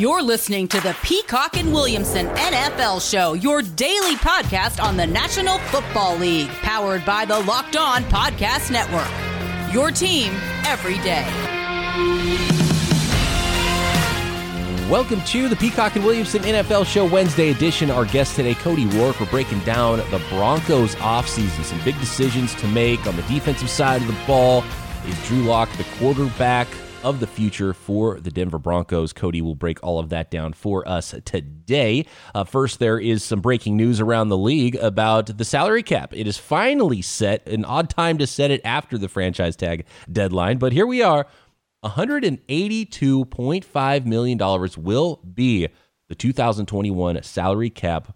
You're listening to the Peacock and Williamson NFL Show, your daily podcast on the National Football League, powered by the Locked On Podcast Network. Your team every day. Welcome to the Peacock and Williamson NFL Show Wednesday edition. Our guest today, Cody Roark. We're breaking down the Broncos offseason, some big decisions to make on the defensive side of the ball. Is Drew Lock the quarterback of the future for the Denver Broncos? Cody will break all of that down for us today. Uh, first, there is some breaking news around the league about the salary cap. It is finally set, an odd time to set it after the franchise tag deadline, but here we are. $182.5 million will be the 2021 salary cap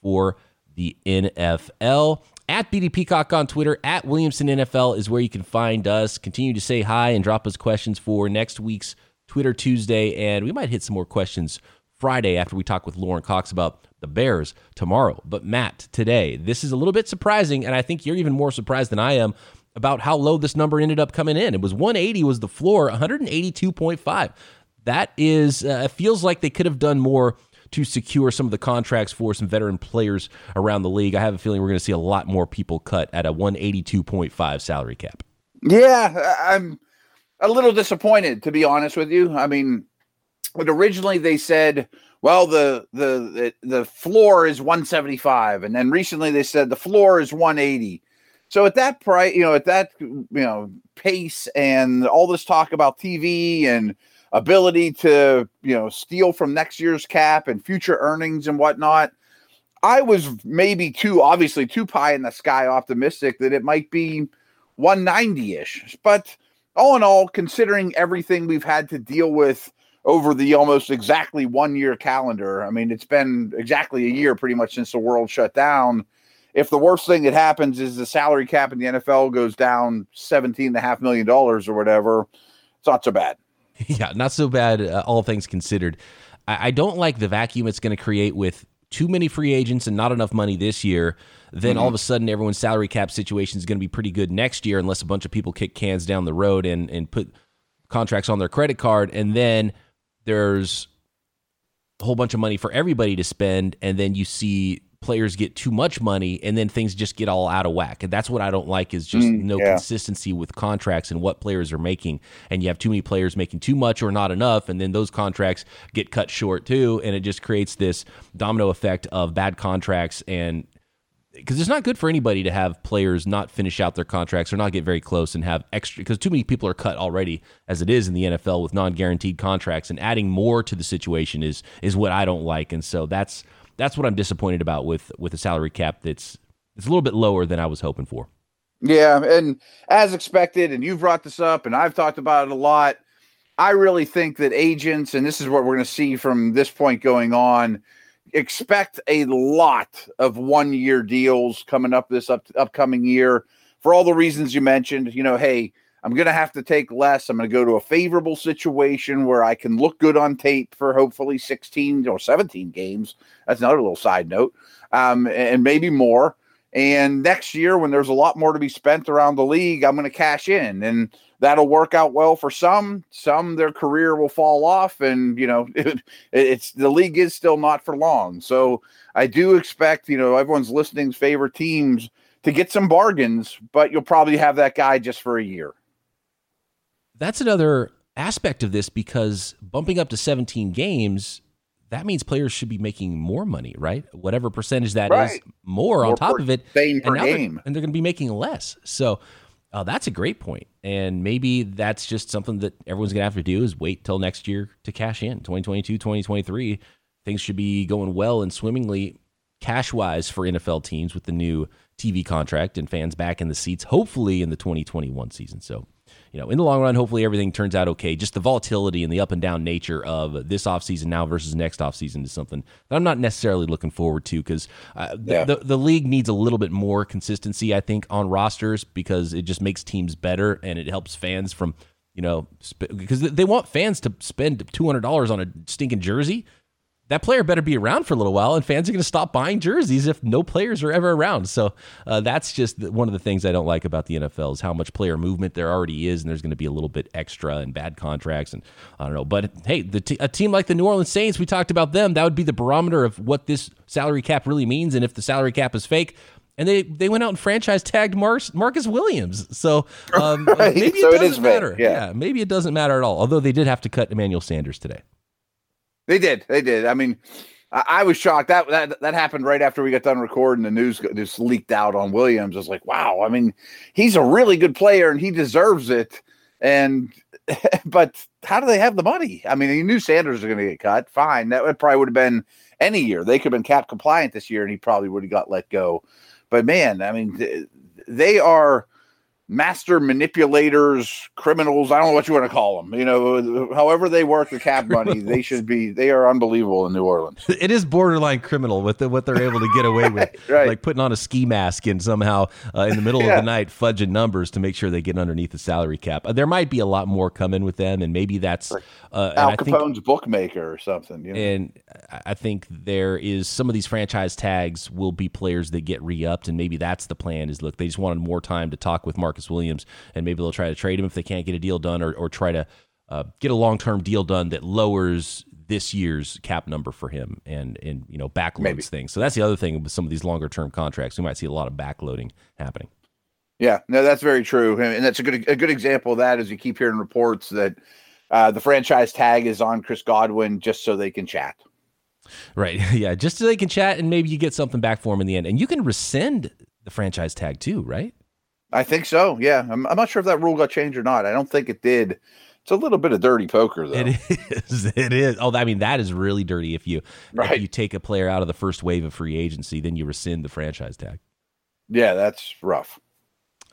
for the NFL. At BD Peacock on Twitter, at Williamson NFL is where you can find us. Continue to say hi and drop us questions for next week's Twitter Tuesday. And we might hit some more questions Friday after we talk with Lauren Cox about the Bears tomorrow. But Matt, today, this is a little bit surprising. And I think you're even more surprised than I am about how low this number ended up coming in. It was 180 was the floor, 182.5. That is uh, feels like they could have done more to secure some of the contracts for some veteran players around the league. I have a feeling we're going to see a lot more people cut at a 182.5 salary cap. Yeah, I'm a little disappointed to be honest with you. I mean, but originally they said, well, the the the, floor is 175 and then recently they said the floor is 180 so at that price, you know, at that you know pace and all this talk about TV and ability to you know steal from next year's cap and future earnings and whatnot, I was maybe too obviously too pie in the sky optimistic that it might be 190 ish. But all in all, considering everything we've had to deal with over the almost exactly one year calendar, I mean, it's been exactly a year pretty much since the world shut down if the worst thing that happens is the salary cap in the NFL goes down seventeen and a half million dollars or whatever, it's not so bad. Yeah, not so bad, uh, all things considered. I, I don't like the vacuum it's going to create with too many free agents and not enough money this year. Then mm-hmm. all of a sudden, everyone's salary cap situation is going to be pretty good next year, unless a bunch of people kick cans down the road and and put contracts on their credit card, and then there's a whole bunch of money for everybody to spend, and then you see players get too much money and then things just get all out of whack. And that's what I don't like is just mm, no yeah. consistency with contracts and what players are making. And you have too many players making too much or not enough and then those contracts get cut short too and it just creates this domino effect of bad contracts and because it's not good for anybody to have players not finish out their contracts or not get very close and have extra because too many people are cut already as it is in the NFL with non-guaranteed contracts and adding more to the situation is is what I don't like and so that's that's what I'm disappointed about with with a salary cap that's it's a little bit lower than I was hoping for. Yeah, and as expected, and you've brought this up, and I've talked about it a lot. I really think that agents, and this is what we're going to see from this point going on, expect a lot of one year deals coming up this up, upcoming year for all the reasons you mentioned. You know, hey, I'm going to have to take less. I'm going to go to a favorable situation where I can look good on tape for hopefully 16 or 17 games. That's another little side note, um, and maybe more. And next year, when there's a lot more to be spent around the league, I'm going to cash in, and that'll work out well for some. Some their career will fall off, and you know, it, it's the league is still not for long. So I do expect, you know, everyone's listening's favorite teams to get some bargains, but you'll probably have that guy just for a year that's another aspect of this because bumping up to 17 games that means players should be making more money, right? Whatever percentage that right. is, more, more on top of it. and, and they're, and they're going to be making less. So uh, that's a great point. And maybe that's just something that everyone's going to have to do is wait till next year to cash in. 2022, 2023, things should be going well and swimmingly cash wise for NFL teams with the new TV contract and fans back in the seats, hopefully in the 2021 season. So you know, in the long run, hopefully everything turns out okay. Just the volatility and the up and down nature of this offseason now versus next offseason is something that I'm not necessarily looking forward to because uh, yeah. the, the league needs a little bit more consistency, I think, on rosters because it just makes teams better and it helps fans from, you know, because sp- they want fans to spend $200 on a stinking jersey that player better be around for a little while, and fans are going to stop buying jerseys if no players are ever around. So uh, that's just one of the things I don't like about the NFL is how much player movement there already is, and there's going to be a little bit extra and bad contracts, and I don't know. But hey, the t- a team like the New Orleans Saints, we talked about them. That would be the barometer of what this salary cap really means, and if the salary cap is fake, and they they went out and franchise tagged Mar- Marcus Williams. So um, right. maybe so it doesn't matter. Yeah. yeah. maybe it doesn't matter at all. Although they did have to cut Emmanuel Sanders today. They did. They did. I mean, I, I was shocked that that that happened right after we got done recording. The news just leaked out on Williams. I was like, wow. I mean, he's a really good player and he deserves it. And but how do they have the money? I mean, he knew Sanders was going to get cut. Fine, that probably would have been any year. They could have been cap compliant this year, and he probably would have got let go. But man, I mean, they are master manipulators, criminals. I don't know what you want to call them. You know, however they work the cap money, they should be. They are unbelievable in New Orleans. It is borderline criminal with the, what they're able to get away with, right. like putting on a ski mask and somehow uh, in the middle yeah. of the night fudging numbers to make sure they get underneath the salary cap. Uh, there might be a lot more coming with them, and maybe that's uh, Al Capone's think, bookmaker or something. You know? And I think there is some of these franchise tags will be players that get re-upped, and maybe that's the plan. Is look, they just wanted more time to talk with Marcus Williams, and maybe they'll try to trade him if they can't get a deal done, or, or try to uh, get a long-term deal done that lowers this year's cap number for him and and you know backloads maybe. things. So that's the other thing with some of these longer-term contracts. We might see a lot of backloading happening. Yeah, no, that's very true, and that's a good a good example of that. As you keep hearing reports that uh, the franchise tag is on Chris Godwin just so they can chat. Right. Yeah. Just so they can chat and maybe you get something back for him in the end. And you can rescind the franchise tag too, right? I think so. Yeah. I'm, I'm not sure if that rule got changed or not. I don't think it did. It's a little bit of dirty poker, though. It is. It is. Oh, I mean, that is really dirty. If you right. if you take a player out of the first wave of free agency, then you rescind the franchise tag. Yeah, that's rough.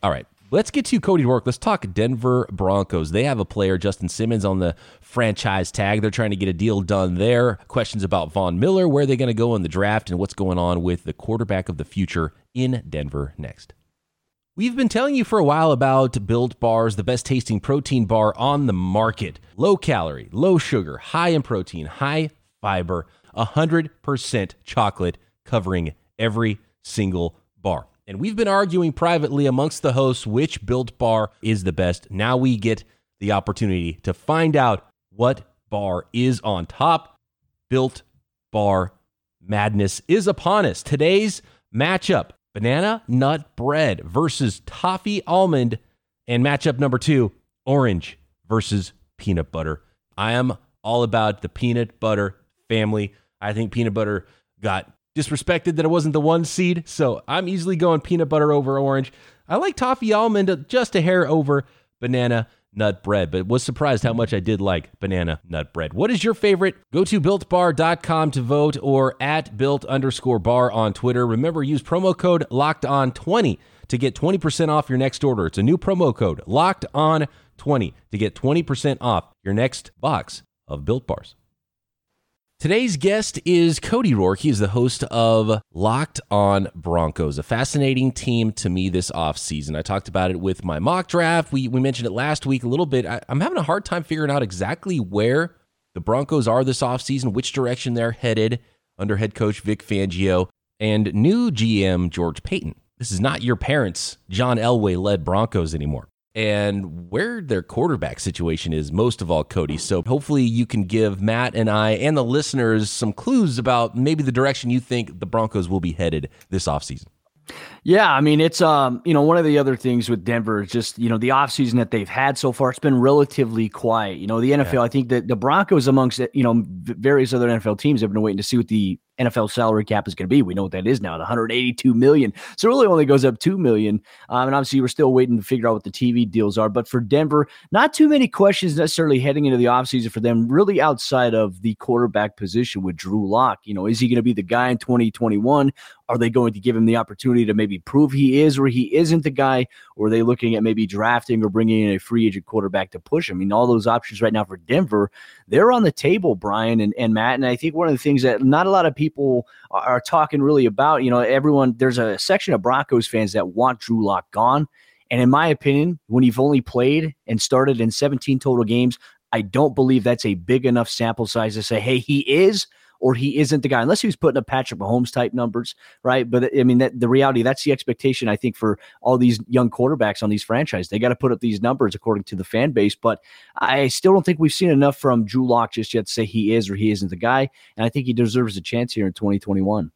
All right. Let's get to Cody Roark. Let's talk Denver Broncos. They have a player, Justin Simmons, on the franchise tag. They're trying to get a deal done there. Questions about Von Miller, where are they're going to go in the draft, and what's going on with the quarterback of the future in Denver next. We've been telling you for a while about Built Bars, the best tasting protein bar on the market. Low calorie, low sugar, high in protein, high fiber, 100% chocolate covering every single bar. And we've been arguing privately amongst the hosts which built bar is the best. Now we get the opportunity to find out what bar is on top. Built bar madness is upon us. Today's matchup banana nut bread versus toffee almond. And matchup number two orange versus peanut butter. I am all about the peanut butter family. I think peanut butter got disrespected that it wasn't the one seed. So I'm easily going peanut butter over orange. I like toffee almond just a hair over banana nut bread, but was surprised how much I did like banana nut bread. What is your favorite? Go to builtbar.com to vote or at built underscore bar on Twitter. Remember, use promo code locked on 20 to get 20% off your next order. It's a new promo code locked on 20 to get 20% off your next box of built bars. Today's guest is Cody Roark. He is the host of Locked on Broncos, a fascinating team to me this offseason. I talked about it with my mock draft. We, we mentioned it last week a little bit. I, I'm having a hard time figuring out exactly where the Broncos are this offseason, which direction they're headed under head coach Vic Fangio and new GM George Paton. This is not your parents' John Elway led Broncos anymore and where their quarterback situation is most of all, Cody. So hopefully you can give Matt and I and the listeners some clues about maybe the direction you think the Broncos will be headed this offseason. Yeah, I mean it's um you know one of the other things with Denver is just you know the offseason that they've had so far it's been relatively quiet. You know the NFL yeah. I think that the Broncos amongst you know various other NFL teams have been waiting to see what the NFL salary cap is going to be. We know what that is now, the 182 million. So it really only goes up 2 million. Um, and obviously, we're still waiting to figure out what the TV deals are. But for Denver, not too many questions necessarily heading into the offseason for them, really outside of the quarterback position with Drew Lock. You know, is he going to be the guy in 2021? Are they going to give him the opportunity to maybe prove he is or he isn't the guy? Or are they looking at maybe drafting or bringing in a free agent quarterback to push him? I mean, all those options right now for Denver, they're on the table, Brian and, and Matt. And I think one of the things that not a lot of people are talking really about, you know, everyone, there's a section of Broncos fans that want Drew Lock gone. And in my opinion, when you've only played and started in 17 total games, I don't believe that's a big enough sample size to say, hey, he is or he isn't the guy, unless he was putting up Patrick Mahomes type numbers, right? But I mean, that the reality that's the expectation I think for all these young quarterbacks on these franchises. They got to put up these numbers according to the fan base. But I still don't think we've seen enough from Drew Lock just yet to say he is or he isn't the guy, and I think he deserves a chance here in 2021.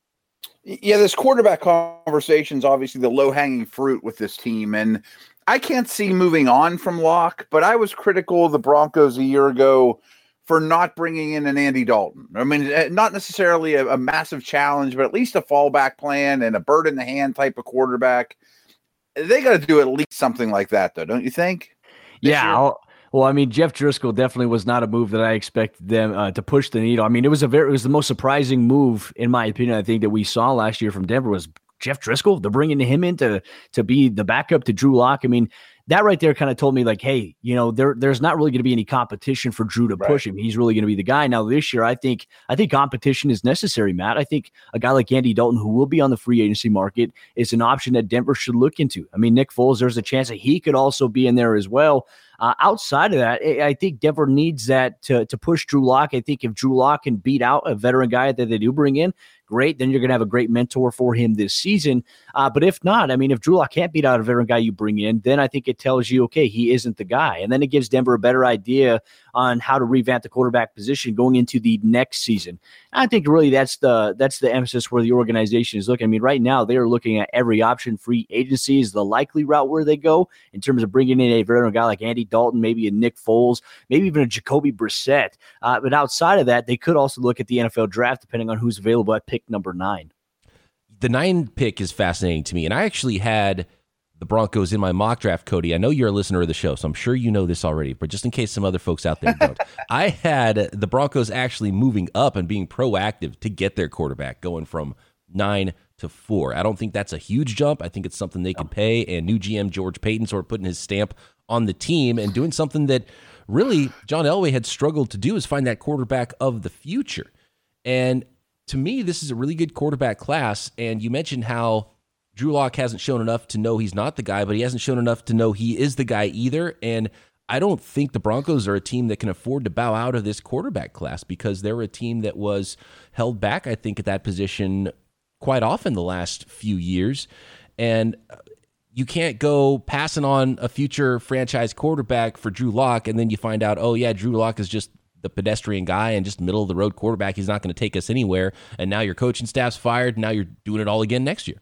Yeah, this quarterback conversation is obviously the low hanging fruit with this team. And I can't see moving on from Lock, but I was critical of the Broncos a year ago for not bringing in an Andy Dalton. I mean, eh, not necessarily a, a massive challenge, but at least a fallback plan and a bird in the hand type of quarterback. They got to do at least something like that, though, don't you think? Yeah, well, I mean, Jeff Driskel definitely was not a move that I expected them uh, to push the needle. I mean, it was a very, it was the most surprising move, in my opinion. I think that we saw last year from Denver was Jeff Driskel. They're bringing him in to to be the backup to Drew Lock. I mean, that right there kind of told me like, hey, you know, there there's not really going to be any competition for Drew to right. push him. He's really going to be the guy. Now this year, I think I think competition is necessary, Matt. I think a guy like Andy Dalton, who will be on the free agency market, is an option that Denver should look into. I mean, Nick Foles, there's a chance that he could also be in there as well. Uh, outside of that, I think Denver needs that to, to push Drew Lock. I think if Drew Lock can beat out a veteran guy that they do bring in, great. Then you're going to have a great mentor for him this season. Uh, but if not, I mean, if Drew Lock can't beat out a veteran guy you bring in, then I think it tells you, okay, he isn't the guy. And then it gives Denver a better idea on how to revamp the quarterback position going into the next season. I think really that's the that's the emphasis where the organization is looking. I mean, right now they are looking at every option. Free agency is the likely route where they go in terms of bringing in a veteran guy like Andy Dalton, maybe a Nick Foles, maybe even a Jacoby Brissett. Uh, but outside of that, they could also look at the NFL draft depending on who's available at pick number nine. The nine pick is fascinating to me, and I actually had the Broncos in my mock draft, Cody. I know you're a listener of the show, so I'm sure you know this already, but just in case some other folks out there don't, I had the Broncos actually moving up and being proactive to get their quarterback, going from nine to four. I don't think that's a huge jump. I think it's something they could pay, and new GM George Paton sort of putting his stamp on the team and doing something that really John Elway had struggled to do is find that quarterback of the future. And to me, this is a really good quarterback class. And you mentioned how Drew Lock hasn't shown enough to know he's not the guy, but he hasn't shown enough to know he is the guy either. And I don't think the Broncos are a team that can afford to bow out of this quarterback class because they're a team that was held back, I think, at that position quite often the last few years. And uh, you can't go passing on a future franchise quarterback for Drew Lock and then you find out, oh, yeah, Drew Lock is just the pedestrian guy and just middle of the road quarterback. He's not going to take us anywhere. And now your coaching staff's fired. Now you're doing it all again next year.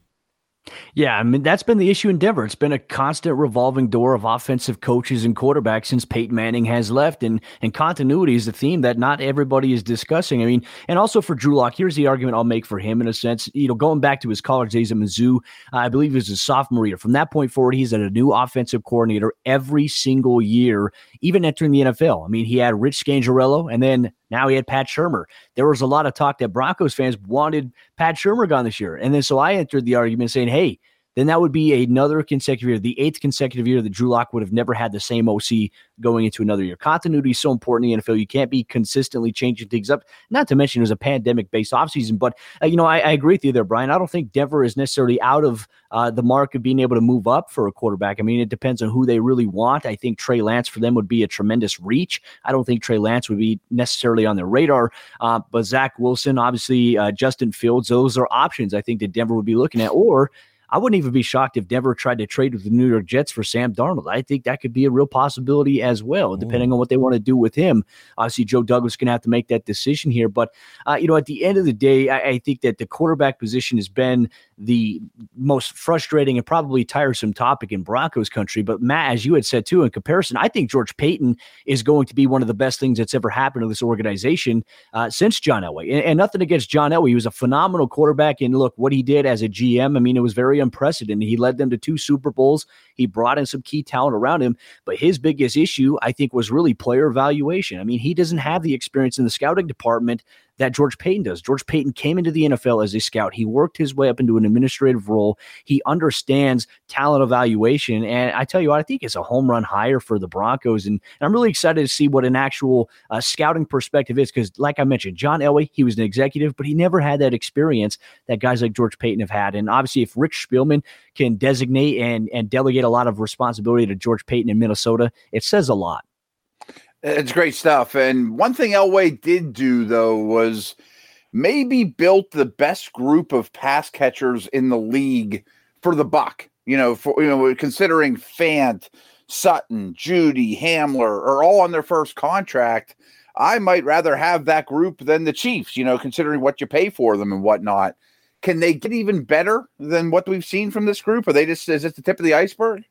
Yeah, I mean that's been the issue in Denver. It's been a constant revolving door of offensive coaches and quarterbacks since Peyton Manning has left, and and continuity is the theme that not everybody is discussing. I mean, and also for Drew Lock, here's the argument I'll make for him in a sense. You know, going back to his college days at Mizzou, I believe he was a sophomore year. From that point forward, he's at a new offensive coordinator every single year, even entering the NFL. I mean, he had Rich Scangarello, and then now he had Pat Shurmur. There was a lot of talk that Broncos fans wanted Pat Shurmur gone this year. And then so I entered the argument saying, hey, then that would be another consecutive year, the eighth consecutive year that Drew Lock would have never had the same OC going into another year. Continuity is so important in the NFL. You can't be consistently changing things up. Not to mention it was a pandemic based offseason. But, uh, you know, I, I, agree with you there, Brian. I don't think Denver is necessarily out of uh, the mark of being able to move up for a quarterback. I mean, it depends on who they really want. I think Trey Lance for them would be a tremendous reach. I don't think Trey Lance would be necessarily on their radar. Uh, but Zach Wilson, obviously, uh, Justin Fields, those are options I think that Denver would be looking at. Or, I wouldn't even be shocked if Denver tried to trade with the New York Jets for Sam Darnold. I think that could be a real possibility as well, depending on what they want to do with him. Obviously, Joe Douglas going to have to make that decision here. But, uh, you know, at the end of the day, I, I think that the quarterback position has been the most frustrating and probably tiresome topic in Broncos country. But, Matt, as you had said too, in comparison, I think George Paton is going to be one of the best things that's ever happened to this organization uh, since John Elway. And, and nothing against John Elway. He was a phenomenal quarterback. And look, what he did as a GM, I mean, it was very unprecedented. He led them to two Super Bowls. He brought in some key talent around him. But his biggest issue, I think, was really player evaluation. I mean, he doesn't have the experience in the scouting department that George Paton does. George Paton came into the NFL as a scout. He worked his way up into an administrative role. He understands talent evaluation. And I tell you what, I think it's a home run hire for the Broncos. And, and I'm really excited to see what an actual uh, scouting perspective is. Because, like I mentioned, John Elway, he was an executive, but he never had that experience that guys like George Paton have had. And obviously, if Rick Spielman can designate and, and delegate a lot of responsibility to George Paton in Minnesota, it says a lot. It's great stuff. And one thing Elway did do though was maybe built the best group of pass catchers in the league for the buck. You know, for you know, considering Fant, Sutton, Jeudy, Hamler are all on their first contract. I might rather have that group than the Chiefs, you know, considering what you pay for them and whatnot. Can they get even better than what we've seen from this group? Are they just is it the tip of the iceberg?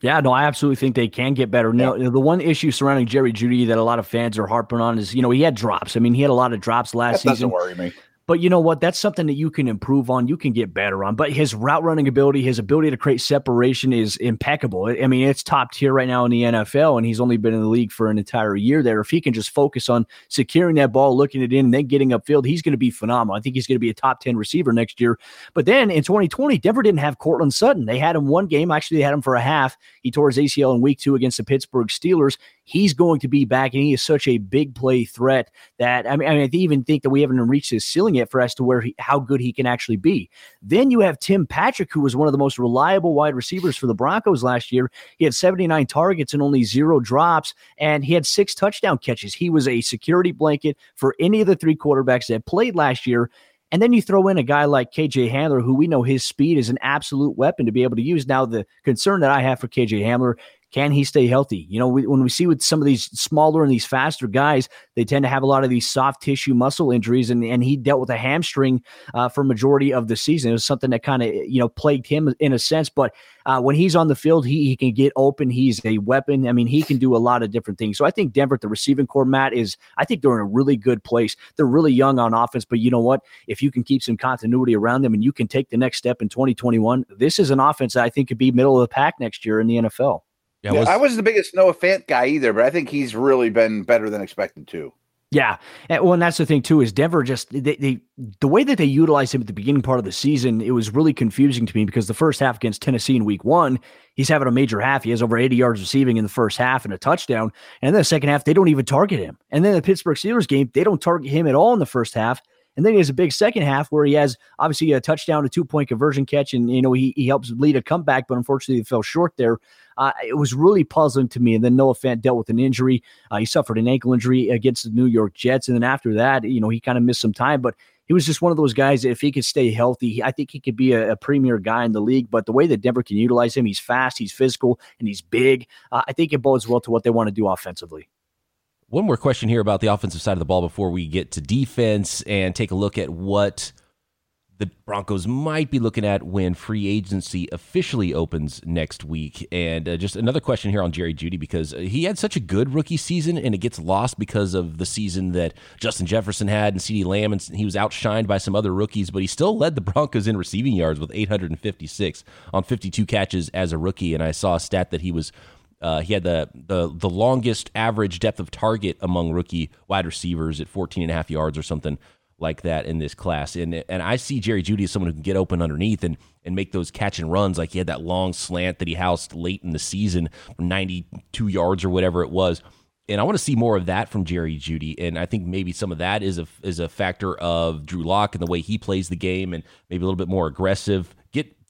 Yeah, no, I absolutely think they can get better. Now, the one issue surrounding Jerry Jeudy that a lot of fans are harping on is, you know, he had drops. I mean, he had a lot of drops last that season. Doesn't worry me. But you know what? That's something that you can improve on. You can get better on. But his route running ability, his ability to create separation is impeccable. I mean, it's top tier right now in the NFL, and he's only been in the league for an entire year there. If he can just focus on securing that ball, looking it in, and then getting upfield, he's going to be phenomenal. I think he's going to be a top 10 receiver next year. But then in 2020, Denver didn't have Courtland Sutton. They had him one game. Actually, they had him for a half. He tore his ACL in week two against the Pittsburgh Steelers he's going to be back, and he is such a big play threat that I mean, I, mean, I even think that we haven't reached his ceiling yet for as to where he, how good he can actually be. Then you have Tim Patrick, who was one of the most reliable wide receivers for the Broncos last year. He had 79 targets and only zero drops, and he had six touchdown catches. He was a security blanket for any of the three quarterbacks that played last year. And then you throw in a guy like KJ Hamler, who we know his speed is an absolute weapon to be able to use. Now, the concern that I have for KJ Hamler can he stay healthy? You know, we, when we see with some of these smaller and these faster guys, they tend to have a lot of these soft tissue muscle injuries, and, and he dealt with a hamstring uh, for majority of the season. It was something that kind of you know plagued him in a sense, but uh, when he's on the field, he, he can get open. He's a weapon. I mean, he can do a lot of different things. So I think Denver, the receiving corps, Matt, is I think they're in a really good place. They're really young on offense, but you know what? If you can keep some continuity around them and you can take the next step in 2021, this is an offense that I think could be middle of the pack next year in the NFL. Yeah, yeah was, I wasn't the biggest Noah Fant guy either, but I think he's really been better than expected too. Yeah, and, well, and that's the thing too is Denver just they, they the way that they utilized him at the beginning part of the season it was really confusing to me because the first half against Tennessee in Week One he's having a major half he has over eighty yards receiving in the first half and a touchdown and then the second half they don't even target him and then the Pittsburgh Steelers game they don't target him at all in the first half and then he has a big second half where he has obviously a touchdown, a two point conversion catch, and you know he, he helps lead a comeback, but unfortunately he fell short there. Uh, it was really puzzling to me. And then Noah Fant dealt with an injury. Uh, he suffered an ankle injury against the New York Jets, and then after that, you know, he kind of missed some time, but. He was just one of those guys that if he could stay healthy, I think he could be a, a, premier guy in the league. But the way that Denver can utilize him, he's fast, he's physical, and he's big. Uh, I think it bodes well to what they want to do offensively. One more question here about the offensive side of the ball before we get to defense and take a look at what the Broncos might be looking at when free agency officially opens next week. And uh, just another question here on Jerry Jeudy because he had such a good rookie season and it gets lost because of the season that Justin Jefferson had and CeeDee Lamb, and he was outshined by some other rookies, but he still led the Broncos in receiving yards with 856 on 52 catches as a rookie. And I saw a stat that he was uh, he had the, the the longest average depth of target among rookie wide receivers at 14 and a half yards or something like that in this class. And and I see Jerry Jeudy as someone who can get open underneath and and make those catch and runs. Like he had that long slant that he housed late in the season, 92 yards or whatever it was. And I want to see more of that from Jerry Jeudy. And I think maybe some of that is a is a factor of Drew Lock and the way he plays the game and maybe a little bit more aggressive.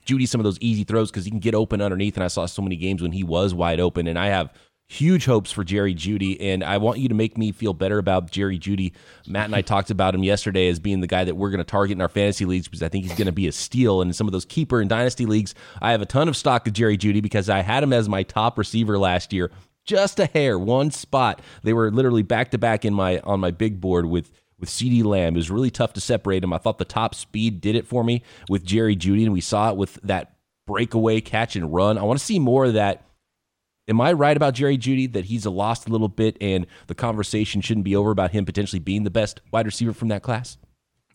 Get Jeudy some of those easy throws because he can get open underneath. And I saw so many games when he was wide open. And I have huge hopes for Jerry Jeudy, and I want you to make me feel better about Jerry Jeudy. Matt and I talked about him yesterday as being the guy that we're going to target in our fantasy leagues because I think he's going to be a steal. And in some of those keeper and dynasty leagues, I have a ton of stock of Jerry Jeudy because I had him as my top receiver last year, just a hair, one spot. They were literally back to back in my on my big board with with CeeDee Lamb. It was really tough to separate him. I thought the top speed did it for me with Jerry Jeudy, and we saw it with that breakaway catch and run. I want to see more of that. Am I right about Jerry Jeudy that he's a lost a little bit and the conversation shouldn't be over about him potentially being the best wide receiver from that class?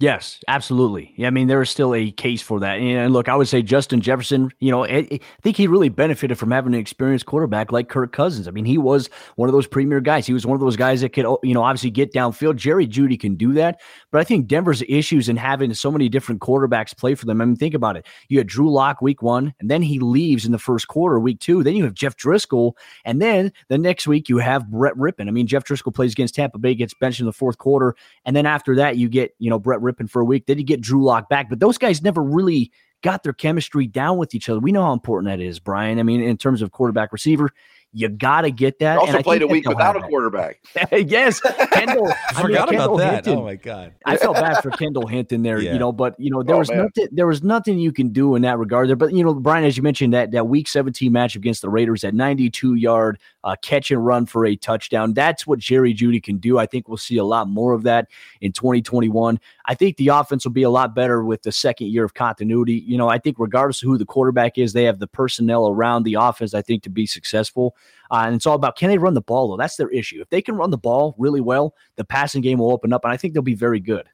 Yes, absolutely. Yeah, I mean, there is still a case for that. And look, I would say Justin Jefferson, you know, I, think he really benefited from having an experienced quarterback like Kirk Cousins. I mean, he was one of those premier guys. He was one of those guys that could, oh, you know, obviously get downfield. Jerry Jeudy can do that. But I think Denver's issues in having so many different quarterbacks play for them. I mean, think about it. You had Drew Lock week one, and then he leaves in the first quarter, week two. Then you have Jeff Driskel. And then the next week you have Brett Rypien. I mean, Jeff Driskel plays against Tampa Bay, gets benched in the fourth quarter. And then after that, you get, you know, Brett Rypien Rypien for a week. Then you get Drew Lock back. But those guys never really got their chemistry down with each other. We know how important that is, Brian. I mean, in terms of quarterback receiver, You got to get that. You also played a week without a quarterback. yes, Kendall. I, I forgot mean, about that. Hinton, oh my god, I felt bad for Kendall Hinton there. Yeah. You know, but you know there oh, was man. nothing. There was nothing you can do in that regard there. But you know, Brian, as you mentioned, that that Week 17 match against the Raiders, that 92 yard uh, catch and run for a touchdown. That's what Jerry Jeudy can do. I think we'll see a lot more of that in 2021. I think the offense will be a lot better with the second year of continuity. You know, I think regardless of who the quarterback is, they have the personnel around the offense. I think to be successful. Uh, and it's all about can they run the ball, though? That's their issue. If they can run the ball really well, the passing game will open up, and I think they'll be very good.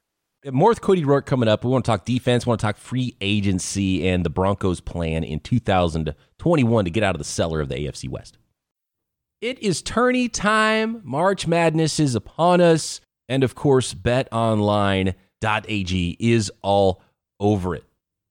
More with Cody Roark coming up. We want to talk defense. We want to talk free agency and the Broncos' plan in 2021 to get out of the cellar of the AFC West. It is tourney time. March Madness is upon us. And of course, betonline.ag is all over it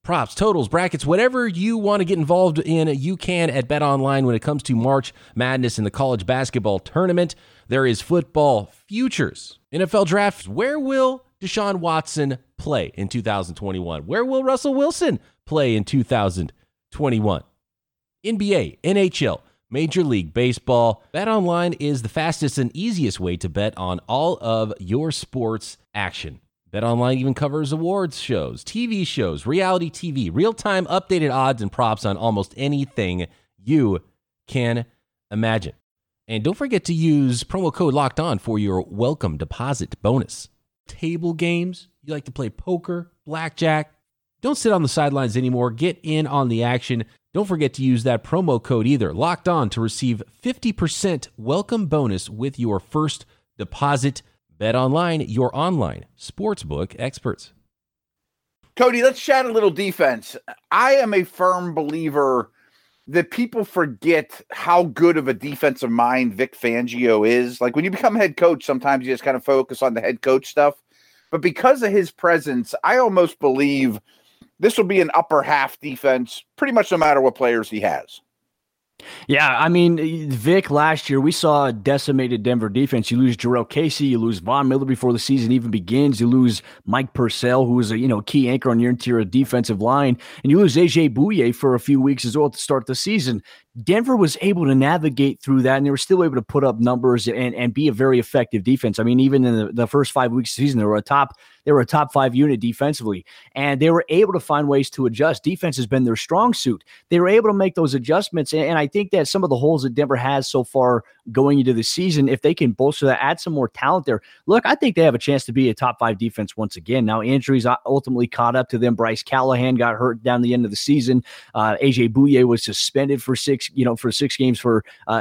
props, totals, brackets, whatever you want to get involved in, you can at Bet Online when it comes to March Madness in the college basketball tournament. There is football futures, NFL drafts. Where will Deshaun Watson play in 2021? Where will Russell Wilson play in 2021? NBA, NHL, Major League Baseball. Bet Online is the fastest and easiest way to bet on all of your sports action. BetOnline even covers awards shows, TV shows, reality TV, real-time updated odds and props on almost anything you can imagine. And don't forget to use promo code locked on for your welcome deposit bonus. Table games, you like to play poker, blackjack, don't sit on the sidelines anymore. Get in on the action. Don't forget to use that promo code either, locked on to receive 50% welcome bonus with your first deposit Bet Online, your online sportsbook experts. Cody, let's chat a little defense. I am a firm believer that people forget how good of a defensive mind Vic Fangio is. Like when you become head coach, sometimes you just kind of focus on the head coach stuff. But because of his presence, I almost believe this will be an upper half defense, pretty much no matter what players he has. Yeah, I mean, eh, Vic last year, we saw a decimated Denver defense. You lose Jurrell Casey, you lose Von Miller before the season even begins, you lose Mike Purcell, who was a you know key anchor on your interior defensive line, and you lose AJ Bouye for a few weeks as well to start the season. Denver was able to navigate through that, and they were still able to put up numbers and, and be a very effective defense. I mean, even in the, the first five weeks of the season, they were a top they were a top five unit defensively, and they were able to find ways to adjust. Defense has been their strong suit. They were able to make those adjustments, and, and I think that some of the holes that Denver has so far going into the season, if they can bolster that, add some more talent there, look, I think they have a chance to be a top five defense once again. Now, injuries ultimately caught up to them. Bryce Callahan got hurt down the end of the season. Uh, AJ Bouye was suspended for six, you know, for six games for uh,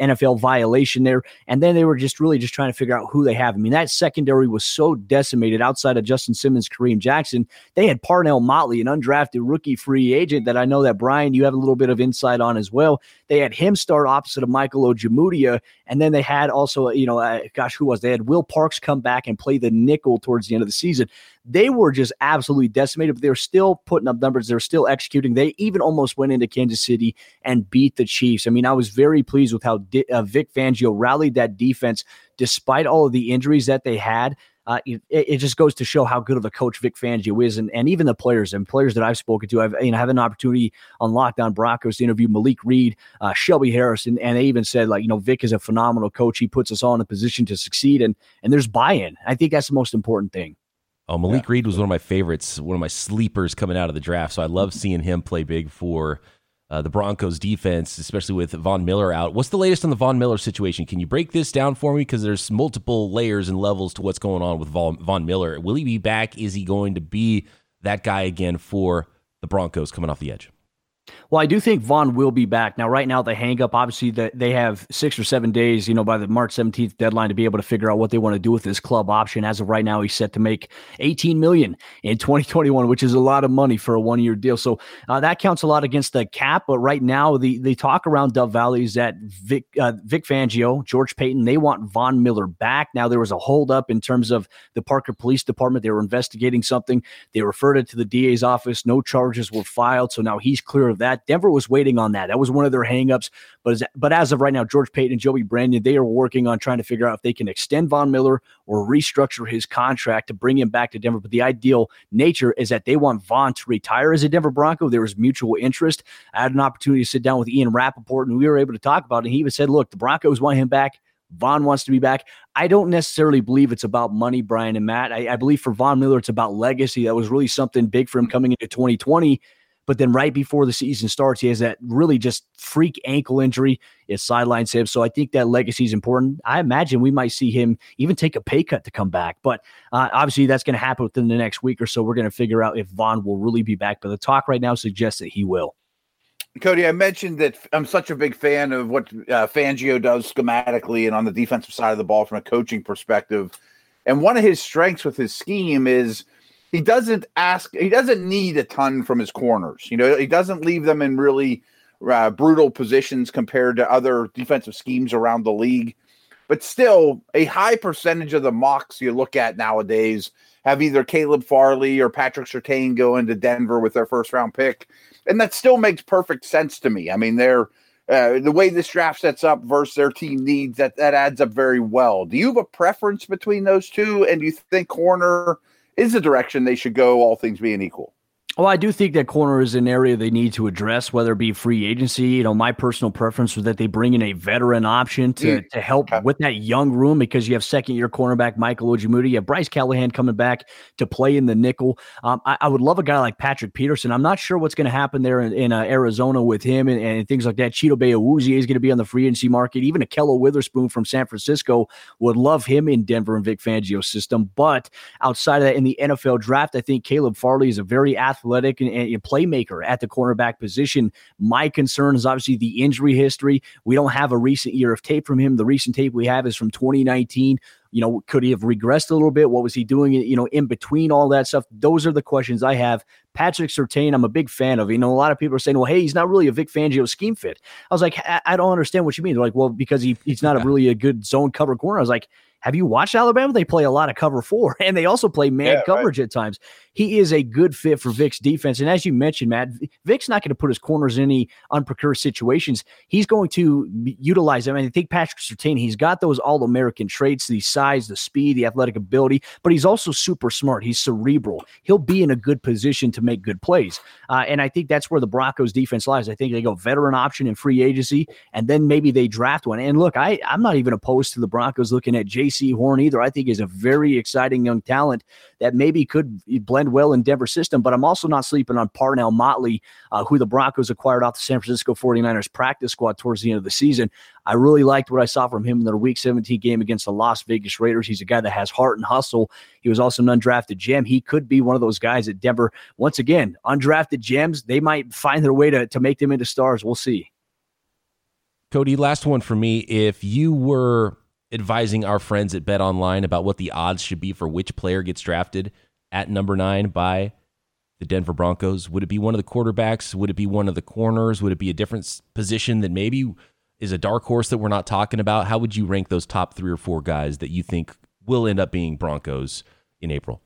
NFL violation there, and then they were just really just trying to figure out who they have. I mean, that secondary was so decimated outside outside of Justin Simmons, Kareem Jackson, they had Parnell Motley, an undrafted rookie free agent that I know that Brian, you have a little bit of insight on as well. They had him start opposite of Michael Ojemudia, and then they had also, you know, uh, gosh, who was? They had Will Parks come back and play the nickel towards the end of the season. They were just absolutely decimated, but they're still putting up numbers. They're still executing. They even almost went into Kansas City and beat the Chiefs. I mean, I was very pleased with how uh, Vic Fangio rallied that defense despite all of the injuries that they had uh, it, it, just goes to show how good of a coach Vic Fangio is, and, and even the players and players that I've spoken to. I've you know have an opportunity on Locked On Broncos to interview Malik Reed, uh, Shelby Harrison, and, and they even said like you know Vic is a phenomenal coach. He puts us all in a position to succeed, and and there's buy-in. I think that's the most important thing. Oh, Malik yeah. Reed was one of my favorites, one of my sleepers coming out of the draft. So I love seeing him play big for uh, the Broncos defense, especially with Von Miller out. What's the latest on the Von Miller situation? Can you break this down for me? Because there's multiple layers and levels to what's going on with Von, Von Miller. Will he be back? Is he going to be that guy again for the Broncos coming off the edge? Well, I do think Von will be back. Now, right now, the hang up, obviously, that they have six or seven days, you know, by the March 17th deadline to be able to figure out what they want to do with this club option. As of right now, he's set to make 18 million in 2021, which is a lot of money for a one year deal. So uh, that counts a lot against the cap. But right now, the, the talk around Dove Valley is that Vic, uh, Vic Fangio, George Paton, they want Von Miller back. Now, there was a holdup in terms of the Parker Police Department. They were investigating something. They referred it to the DA's office. No charges were filed. So now he's clear of that. Denver was waiting on that. That was one of their hangups. But as, but as of right now, George Paton and Joey Brandon, they are working on trying to figure out if they can extend Von Miller or restructure his contract to bring him back to Denver. But the ideal nature is that they want Von to retire as a Denver Bronco. There was mutual interest. I had an opportunity to sit down with Ian Rapoport, and we were able to talk about it. And he even said, look, the Broncos want him back. Von wants to be back. I don't necessarily believe it's about money, Brian and Matt. I, I, believe for Von Miller, it's about legacy. That was really something big for him coming into 2020. But then right before the season starts, he has that really just freak ankle injury. It sidelines him. So I think that legacy is important. I imagine we might see him even take a pay cut to come back. But uh, obviously, that's going to happen within the next week or so. We're going to figure out if Von will really be back. But the talk right now suggests that he will. Cody, I mentioned that I'm such a big fan of what uh, Fangio does schematically and on the defensive side of the ball from a coaching perspective. And one of his strengths with his scheme is he doesn't ask, he doesn't need a ton from his corners. You know, he doesn't leave them in really uh, brutal positions compared to other defensive schemes around the league. But still, a high percentage of the mocks you look at nowadays have either Caleb Farley or Patrick Surtain go into Denver with their first round pick and that still makes perfect sense to me. I mean, they're uh, the way this draft sets up versus their team needs that that adds up very well. Do you have a preference between those two, and do you think corner is the direction they should go, all things being equal? Well, I do think that corner is an area they need to address, whether it be free agency. You know, my personal preference was that they bring in a veteran option to, mm. to help okay. with that young room because you have second year cornerback Michael Ojemudia, you have Bryce Callahan coming back to play in the nickel. Um, I, I, would love a guy like Patrick Peterson. I'm not sure what's going to happen there in, in uh, Arizona with him and, and, things like that. Chidobe Awuzie is going to be on the free agency market. Even Ahkello Witherspoon from San Francisco would love him in Denver and Vic Fangio's system. But outside of that, in the NFL draft, I think Caleb Farley is a very athletic athletic and, and playmaker at the cornerback position. My concern is obviously the injury history. We don't have a recent year of tape from him. The recent tape we have is from 2019 you know could he have regressed a little bit? What was he doing you know in between all that stuff? Those are the questions i have. Patrick surtain i'm a big fan of. You know a lot of people are saying well hey he's not really a vic fangio scheme fit. I was like i, I don't understand what you mean. They're like well because he, he's not a really a good zone cover corner. I was like have you watched Alabama? They play a lot of cover four, and they also play man yeah, coverage right. at times. He is a good fit for Vic's defense. And as you mentioned, Matt, Vic's not going to put his corners in any unprocured situations. He's going to utilize them. I, mean, I think Patrick Surtain, he's got those all American traits the size, the speed, the athletic ability, but he's also super smart. He's cerebral. He'll be in a good position to make good plays. Uh, and I think that's where the Broncos defense lies. I think they go veteran option in free agency, and then maybe they draft one. And look, I, I'm not even opposed to the Broncos looking at Jaycee Horn either. I think he's a very exciting young talent that maybe could blend well in Denver system. But I'm also not sleeping on Parnell Motley, uh, who the Broncos acquired off the San Francisco 49ers practice squad towards the end of the season. I really liked what I saw from him in their Week 17 game against the Las Vegas Raiders. He's a guy that has heart and hustle. He was also an undrafted gem. He could be one of those guys at Denver. Once again, undrafted gems, they might find their way to, to make them into stars. We'll see. Cody, last one for me. If you were advising our friends at Bet Online about what the odds should be for which player gets drafted at number nine by the Denver Broncos? Would it be one of the quarterbacks? Would it be one of the corners? Would it be a different position that maybe is a dark horse that we're not talking about? How would you rank those top three or four guys that you think will end up being Broncos in April?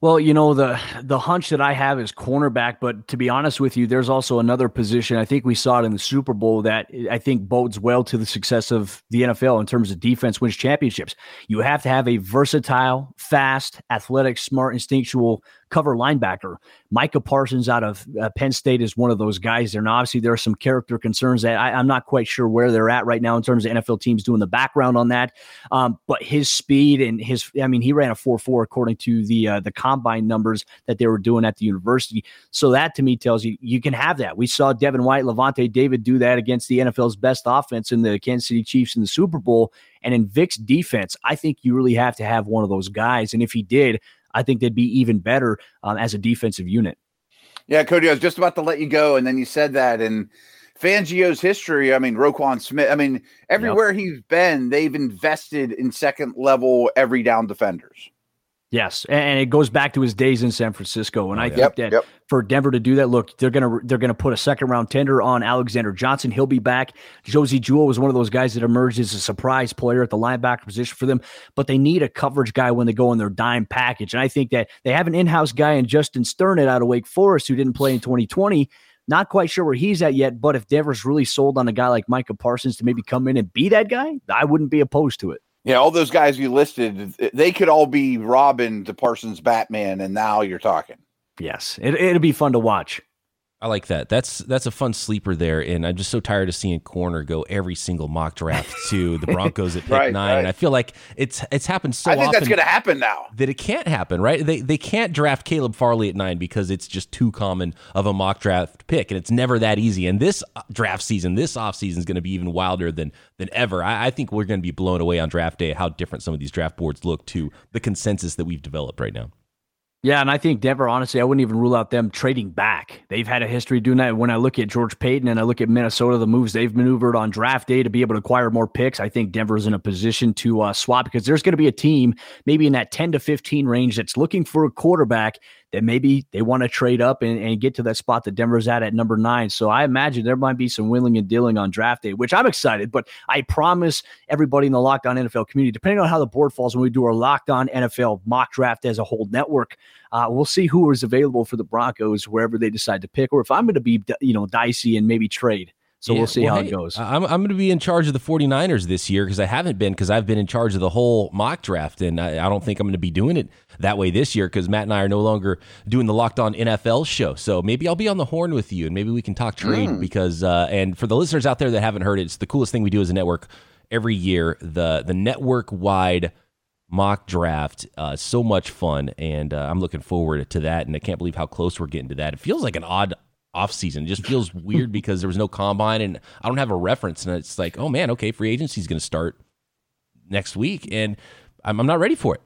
Well, you know the the hunch that I have is cornerback, but to be honest with you, there's also another position. I think we saw it in the Super Bowl that I think bodes well to the success of the NFL in terms of defense wins championships. You have to have a versatile, fast, athletic, smart, instinctual cover linebacker. Micah Parsons out of uh, Penn State is one of those guys there. And obviously, there are some character concerns that I, am not quite sure where they're at right now in terms of NFL teams doing the background on that. Um, but his speed and his, I mean, he ran a 4 4 according to the uh, the combine numbers that they were doing at the university. So that to me tells you you can have that. We saw Devin White, Lavonte David do that against the NFL's best offense in the Kansas City Chiefs in the Super Bowl. And in Vic's defense, I think you really have to have one of those guys. And if he did, I think they'd be even better um, as a defensive unit. Yeah, Cody, I was just about to let you go, and then you said that. And Fangio's history, I mean, Roquan Smith, I mean, everywhere yep. he's been, they've invested in second level every down defenders. Yes, and it goes back to his days in San Francisco, and oh, I think yep, that yep. for Denver to do that, look, they're gonna they're gonna put a second round tender on Alexander Johnson. He'll be back. Josey Jewell was one of those guys that emerged as a surprise player at the linebacker position for them, but they need a coverage guy when they go in their dime package, and I think that they have an in house guy in Justin Strnad out of Wake Forest who didn't play in 2020 Not quite sure where he's at yet, but if Denver's really sold on a guy like Micah Parsons to maybe come in and be that guy, I wouldn't be opposed to it. Yeah, all those guys you listed, they could all be Robin to Parsons Batman, and now you're talking. Yes, it, it'll be fun to watch. I like that. That's that's a fun sleeper there, and I'm just so tired of seeing corner go every single mock draft to the Broncos at pick right, nine. Right. I feel like it's it's happened so. I think that's going to happen now. That it can't happen, right? They they can't draft Caleb Farley at nine because it's just too common of a mock draft pick, and it's never that easy. And this uh, draft season, this offseason is going to be even wilder than than ever. I, I think we're going to be blown away on draft day how different some of these draft boards look to the consensus that we've developed right now. Yeah, and I think Denver, honestly, I wouldn't even rule out them trading back. They've had a history doing that. When I look at George Paton and I look at Minnesota, the moves they've maneuvered on draft day to be able to acquire more picks, I think Denver's in a position to uh, swap because there's going to be a team maybe in that 10 to 15 range that's looking for a quarterback that maybe they want to trade up and, and get to that spot that Denver's at at number nine. So I imagine there might be some willing and dealing on draft day, which I'm excited. But I promise everybody in the Locked On NFL community, depending on how the board falls when we do our Locked On NFL mock draft as a whole network, uh, we'll see who is available for the Broncos wherever they decide to pick, or if I'm going to be, you know, dicey and maybe trade. So yeah, we'll see well, how hey, it goes. I'm, I'm going to be in charge of the 49ers this year because I haven't been because I've been in charge of the whole mock draft. And I, I don't think I'm going to be doing it that way this year because Matt and I are no longer doing the Locked On NFL show. So maybe I'll be on the horn with you and maybe we can talk trade mm. because, uh, and for the listeners out there that haven't heard it, it's the coolest thing we do as a network every year. The, the network wide mock draft. Uh, so much fun, and uh, I'm looking forward to that. And I can't believe how close we're getting to that. It feels like an odd off season. It just feels weird because there was no combine, and I don't have a reference. And it's like, oh man, okay, free agency is going to start next week, and I'm, I'm not ready for it.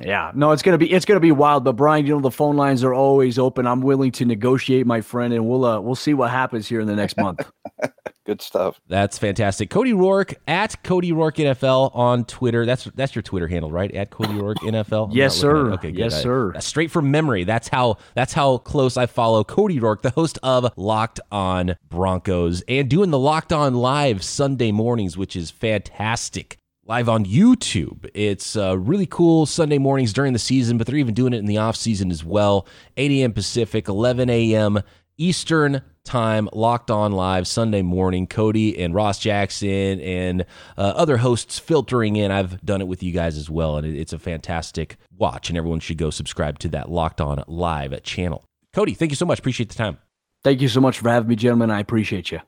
Yeah, no, it's gonna be it's gonna be wild. But Brian, you know the phone lines are always open. I'm willing to negotiate, my friend, and we'll uh, we'll see what happens here in the next month. Good stuff. That's fantastic. Cody Roark at Cody Roark NFL on Twitter. That's that's your Twitter handle, right? At Cody Roark NFL. I'm yes, sir. Okay, good. Yes, I, sir. straight from memory. That's how that's how close I follow Cody Roark, the host of Locked On Broncos, and doing the Locked On Live Sunday mornings, which is fantastic live on YouTube. It's uh, really cool Sunday mornings during the season, but they're even doing it in the off season as well. 8 a.m. Pacific, 11 a.m. Eastern time, locked on live Sunday morning. Cody and Ross Jackson and uh, other hosts filtering in. I've done it with you guys as well, and it's a fantastic watch, and everyone should go subscribe to that Locked On Live channel. Cody, thank you so much. Appreciate the time. Thank you so much for having me, gentlemen. I appreciate you.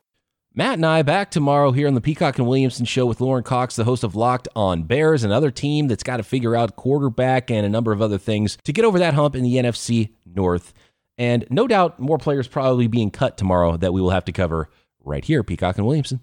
Matt and I back tomorrow here on the Peacock and Williamson show with Lauren Cox, the host of Locked on Bears, another team that's got to figure out quarterback and a number of other things to get over that hump in the NFC North. And no doubt more players probably being cut tomorrow that we will have to cover right here, Peacock and Williamson.